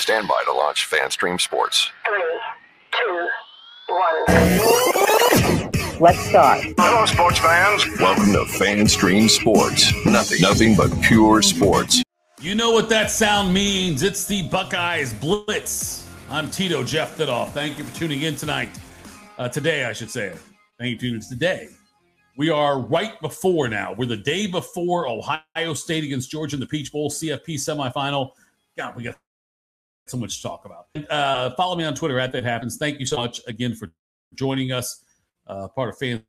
Stand by to launch FanStream Sports. Three, two, one. Let's start. Hello, sports fans. Welcome to FanStream Sports. Nothing, nothing but pure sports. You know what that sound means. It's the Buckeyes Blitz. I'm Tito Jeff Thidoff. Thank you for tuning in tonight. Uh, today, I should say. Thank you for tuning in today. We are right before now. We're the day before Ohio State against Georgia in the Peach Bowl CFP semifinal. God, we got so much to talk about. Uh, follow me on Twitter at that happens. Thank you so much again for joining us. Uh, part of Fan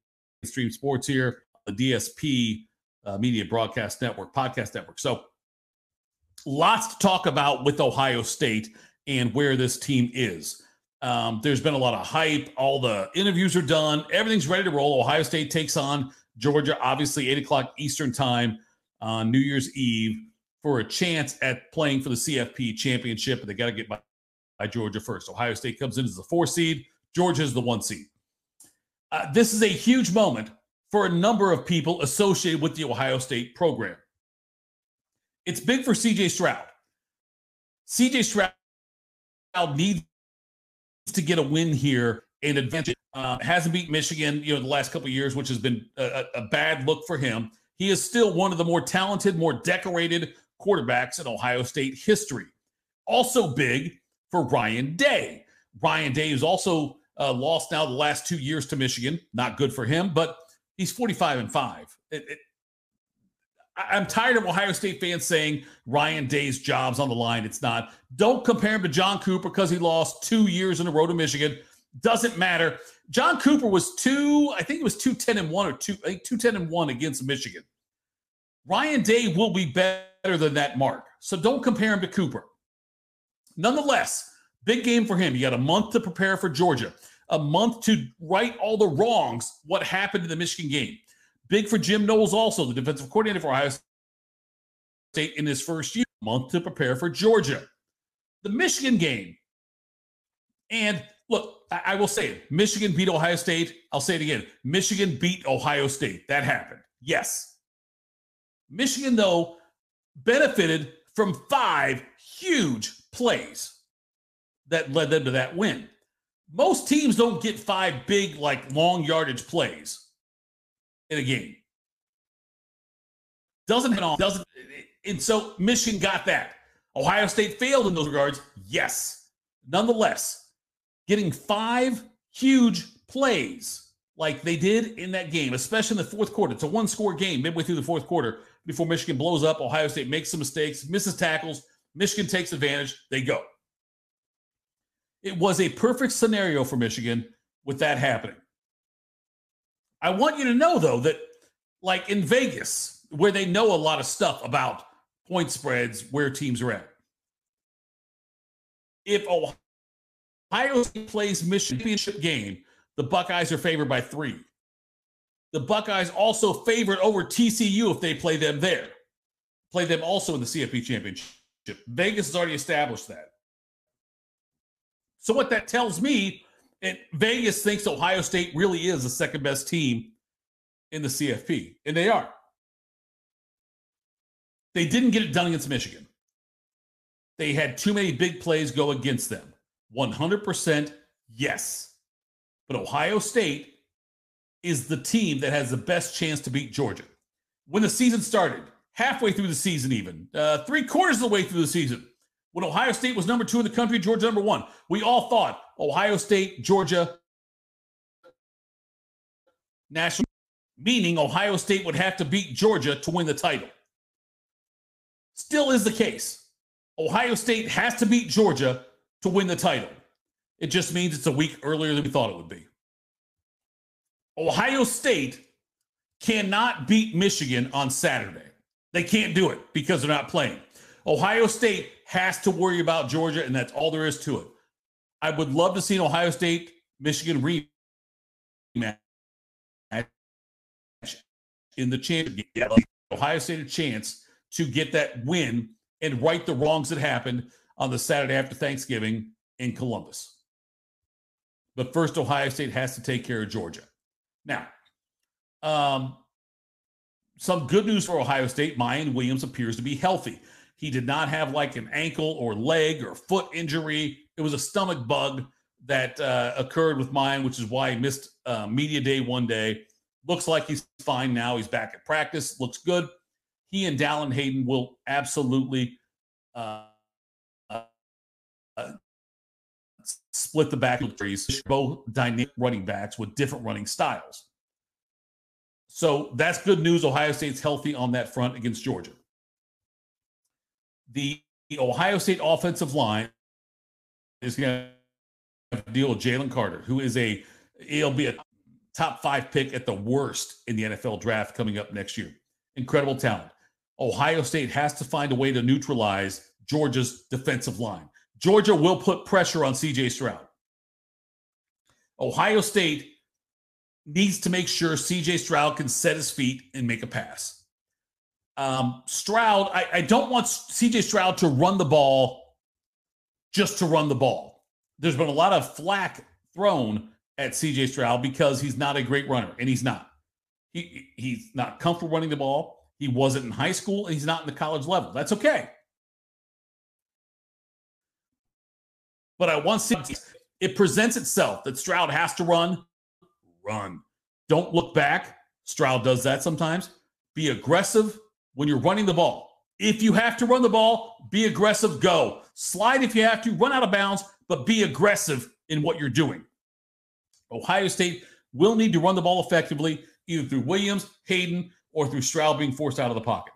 Stream Sports here, the DSP uh, Media Broadcast Network, Podcast Network. So, lots to talk about with Ohio State and where this team is. Um, there's been a lot of hype. All the interviews are done. Everything's ready to roll. Ohio State takes on Georgia, obviously, 8 o'clock Eastern Time on New Year's Eve for a chance at playing for the CFP championship. But they got to get by, by, Georgia first. Ohio State comes in as the four seed, Georgia is the one seed. Uh, this is a huge moment for a number of people associated with the Ohio State program. It's big for CJ Stroud. CJ Stroud needs to get a win here and advance. Uh, hasn't beat Michigan, you know, the last couple years, which has been a, a, bad look for him. He is still one of the more talented, more decorated quarterbacks in Ohio State history. Also big for Ryan Day. Ryan Day is also uh, lost now the last two years to Michigan. Not good for him, but he's 45 and 5. It, it, I'm tired of Ohio State fans saying Ryan Day's job's on the line. It's not. Don't compare him to John Cooper because he lost two years in a row to Michigan. Doesn't matter. John Cooper was two, I think it was two ten and one or two, I think two ten and one against Michigan. Ryan Day will be better than that mark. So don't compare him to Cooper. Nonetheless, big game for him. You got a month to prepare for Georgia, a month to right all the wrongs, what happened in the Michigan game. Big for Jim Knowles, also, the defensive coordinator for Ohio State in his first year, month to prepare for Georgia. The Michigan game. And look, I, I will say it Michigan beat Ohio State. I'll say it again Michigan beat Ohio State. That happened. Yes. Michigan, though, benefited from five huge plays that led them to that win. Most teams don't get five big, like long yardage plays in a game. Doesn't hit on, doesn't, and so Michigan got that. Ohio State failed in those regards. Yes. Nonetheless, getting five huge plays like they did in that game, especially in the fourth quarter. It's a one score game midway through the fourth quarter before Michigan blows up. Ohio State makes some mistakes, misses tackles. Michigan takes advantage. They go. It was a perfect scenario for Michigan with that happening. I want you to know, though, that like in Vegas, where they know a lot of stuff about point spreads, where teams are at, if Ohio State plays Michigan championship game, the Buckeyes are favored by three. The Buckeyes also favored over TCU if they play them there. Play them also in the CFP championship. Vegas has already established that. So what that tells me and Vegas thinks Ohio State really is the second best team in the CFP, and they are. They didn't get it done against Michigan. They had too many big plays go against them. 100% yes. But Ohio State is the team that has the best chance to beat Georgia. When the season started, halfway through the season, even uh, three quarters of the way through the season, when Ohio State was number two in the country, Georgia number one. We all thought Ohio State, Georgia, national, meaning Ohio State would have to beat Georgia to win the title. Still is the case. Ohio State has to beat Georgia to win the title. It just means it's a week earlier than we thought it would be. Ohio State cannot beat Michigan on Saturday. They can't do it because they're not playing. Ohio State has to worry about Georgia, and that's all there is to it. I would love to see an Ohio State Michigan rematch in the championship. Ohio State a chance to get that win and right the wrongs that happened on the Saturday after Thanksgiving in Columbus. But first, Ohio State has to take care of Georgia. Now, um, some good news for Ohio State. Miyan Williams appears to be healthy. He did not have like an ankle or leg or foot injury. It was a stomach bug that uh, occurred with Miyan, which is why he missed uh, media day one day. Looks like he's fine now. He's back at practice. Looks good. He and Dallan Hayden will absolutely uh, uh split the back trees. Both dynamic running backs with different running styles. So that's good news. Ohio State's healthy on that front against Georgia the Ohio State offensive line is going to deal with Jalen Carter, who is a he'll be a top five pick at the worst in the NFL draft coming up next year. Incredible talent. Ohio State has to find a way to neutralize Georgia's defensive line. Georgia will put pressure on CJ Stroud. Ohio State needs to make sure CJ Stroud can set his feet and make a pass. Um, Stroud, I, I don't want CJ Stroud to run the ball just to run the ball. There's been a lot of flack thrown at CJ Stroud because he's not a great runner, and he's not. He he's not comfortable running the ball. He wasn't in high school, and he's not in the college level. That's okay. But I want to see it presents itself that Stroud has to run, run. Don't look back. Stroud does that sometimes. Be aggressive, when you're running the ball. If you have to run the ball, be aggressive, go. Slide if you have to, run out of bounds, but be aggressive in what you're doing. Ohio State will need to run the ball effectively, either through Williams, Hayden, or through Stroud being forced out of the pocket.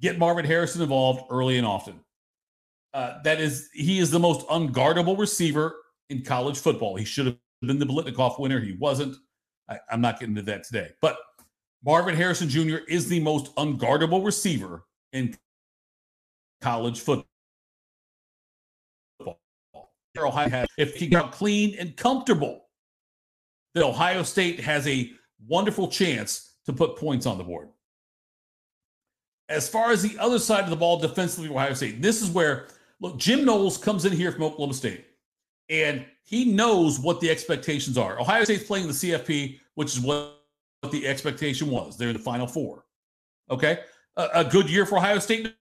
Get Marvin Harrison involved early and often. Uh, that is, he is the most unguardable receiver in college football. He should have been the Biletnikoff winner. He wasn't. I, I'm not getting to that today. But Marvin Harrison Jr. is the most unguardable receiver in college football. if he got clean and comfortable, then Ohio State has a wonderful chance to put points on the board. As far as the other side of the ball defensively, Ohio State, this is where look, Jim Knowles comes in here from Oklahoma State, and he knows what the expectations are. Ohio State's playing the CFP, which is what the expectation was. They're in the Final Four. Okay, a, a good year for Ohio State. You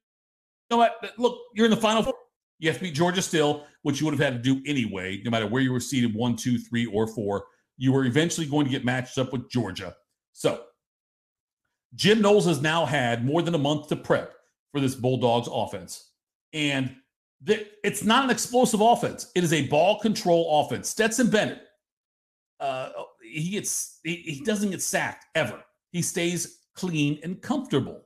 know what? Look, you're in the Final Four. You have to beat Georgia still, which you would have had to do anyway, no matter where you were seated one, two, three, or four. You were eventually going to get matched up with Georgia. So, Jim Knowles has now had more than a month to prep for this Bulldogs offense. And it's not an explosive offense, it is a ball control offense. Stetson Bennett, uh, he gets he, he doesn't get sacked ever. He stays clean and comfortable.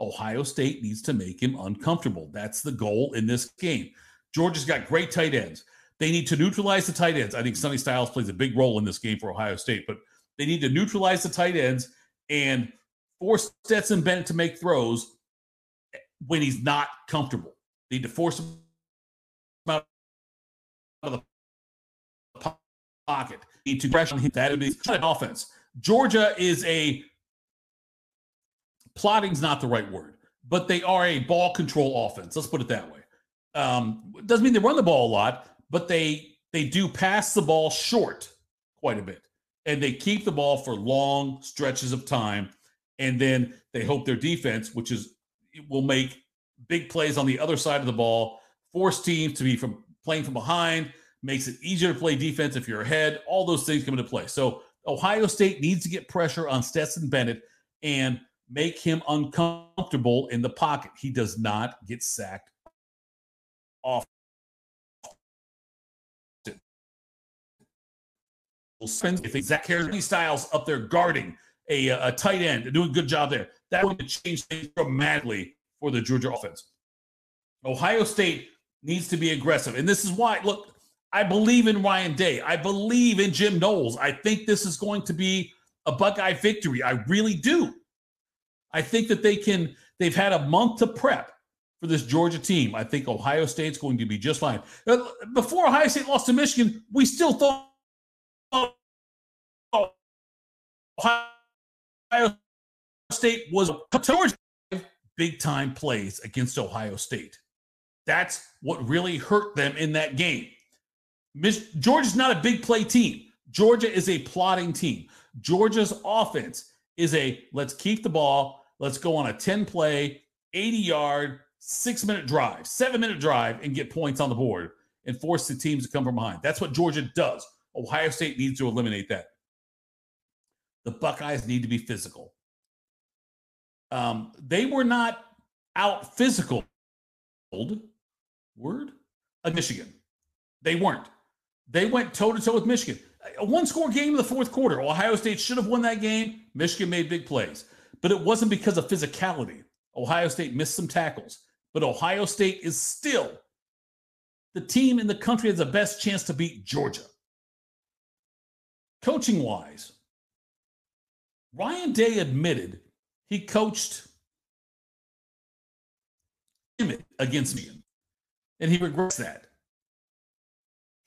Ohio State needs to make him uncomfortable. That's the goal in this game. Georgia's got great tight ends. They need to neutralize the tight ends. I think Sonny Styles plays a big role in this game for Ohio State, but they need to neutralize the tight ends and force Stetson Bennett to make throws when he's not comfortable. They need to force him of the pocket to pressure him. That is an offense. Georgia is a plotting's not the right word, but they are a ball control offense. Let's put it that way. Um, doesn't mean they run the ball a lot, but they they do pass the ball short quite a bit, and they keep the ball for long stretches of time, and then they hope their defense, which is will make big plays on the other side of the ball, force teams to be from playing from behind, makes it easier to play defense if you're ahead. All those things come into play. So Ohio State needs to get pressure on Stetson Bennett and make him uncomfortable in the pocket. He does not get sacked off. If Zach Harrison Styles up there guarding a, a tight end, doing a good job there, that would change things dramatically for the Georgia offense. Ohio State needs to be aggressive. And this is why, look, I believe in Ryan Day. I believe in Jim Knowles. I think this is going to be a Buckeye victory. I really do. I think that they can, they've had a month to prep for this Georgia team. I think Ohio State's going to be just fine. Uh, before Ohio State lost to Michigan, we still thought Ohio State was Georgia big time plays against Ohio State. That's what really hurt them in that game. Mich- Georgia's not a big play team. Georgia is a plotting team. Georgia's offense is a let's keep the ball, let's go on a 10 play, 80 yard, six minute drive, seven minute drive, and get points on the board and force the teams to come from behind. That's what Georgia does. Ohio State needs to eliminate that. The Buckeyes need to be physical. Um, they were not out physical. Word? A Michigan. They weren't. They went toe to toe with Michigan. A one score game in the fourth quarter. Ohio State should have won that game. Michigan made big plays, but it wasn't because of physicality. Ohio State missed some tackles, but Ohio State is still the team in the country has the best chance to beat Georgia. Coaching wise, Ryan Day admitted he coached against me, and he regrets that.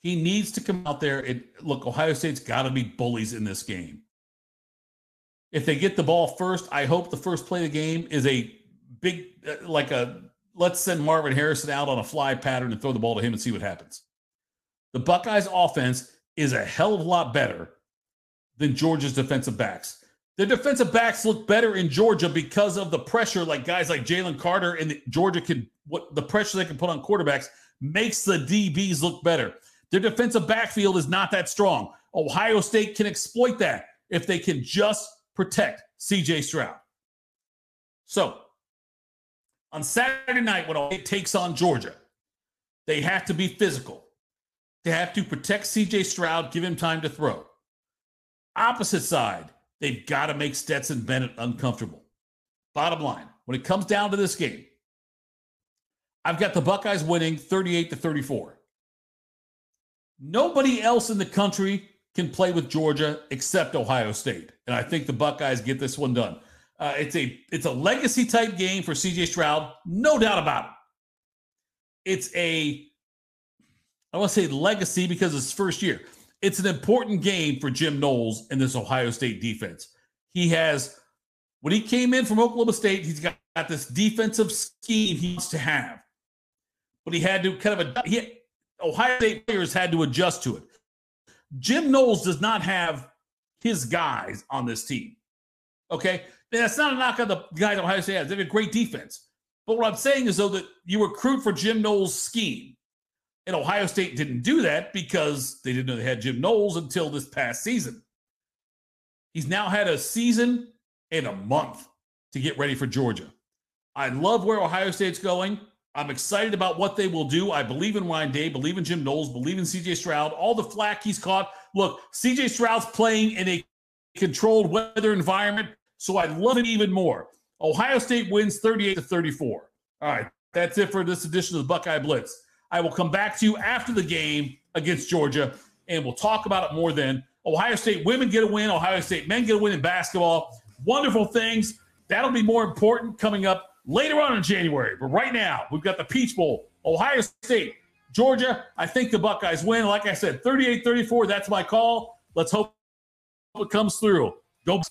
He needs to come out there and look, Ohio State's got to be bullies in this game. If they get the ball first, I hope the first play of the game is a big, uh, like a let's send Marvin Harrison out on a fly pattern and throw the ball to him and see what happens. The Buckeyes offense is a hell of a lot better than Georgia's defensive backs. The defensive backs look better in Georgia because of the pressure, like guys like Jalen Carter and Georgia can what the pressure they can put on quarterbacks makes the DBs look better. Their defensive backfield is not that strong. Ohio State can exploit that if they can just protect CJ Stroud. So on Saturday night, when Ohio takes on Georgia, they have to be physical. They have to protect CJ Stroud, give him time to throw. Opposite side, they've got to make Stetson Bennett uncomfortable. Bottom line, when it comes down to this game, I've got the Buckeyes winning 38 to 34. Nobody else in the country can play with Georgia except Ohio State. And I think the Buckeyes get this one done. Uh, it's a it's a legacy type game for CJ Stroud, no doubt about it. It's a I want to say legacy because it's first year. It's an important game for Jim Knowles and this Ohio State defense. He has when he came in from Oklahoma State, he's got, got this defensive scheme he wants to have, but he had to kind of a he, Ohio State players had to adjust to it. Jim Knowles does not have his guys on this team. Okay, that's not a knock on the guys Ohio State has. They have a great defense. But what I'm saying is, though, that you recruit for Jim Knowles' scheme. And Ohio State didn't do that because they didn't know they had Jim Knowles until this past season. He's now had a season and a month to get ready for Georgia. I love where Ohio State's going. I'm excited about what they will do. I believe in Ryan Day, believe in Jim Knowles, believe in CJ Stroud, all the flack he's caught. Look, CJ Stroud's playing in a controlled weather environment. So I love it even more. Ohio State wins 38 to 34. All right, that's it for this edition of the Buckeye Blitz. I will come back to you after the game against Georgia, and we'll talk about it more then. Ohio State women get a win. Ohio State men get a win in basketball. Wonderful things. That'll be more important coming up later on in January. But right now, we've got the Peach Bowl. Ohio State, Georgia. I think the Buckeyes win. Like I said, 38 34. That's my call. Let's hope it comes through. Go.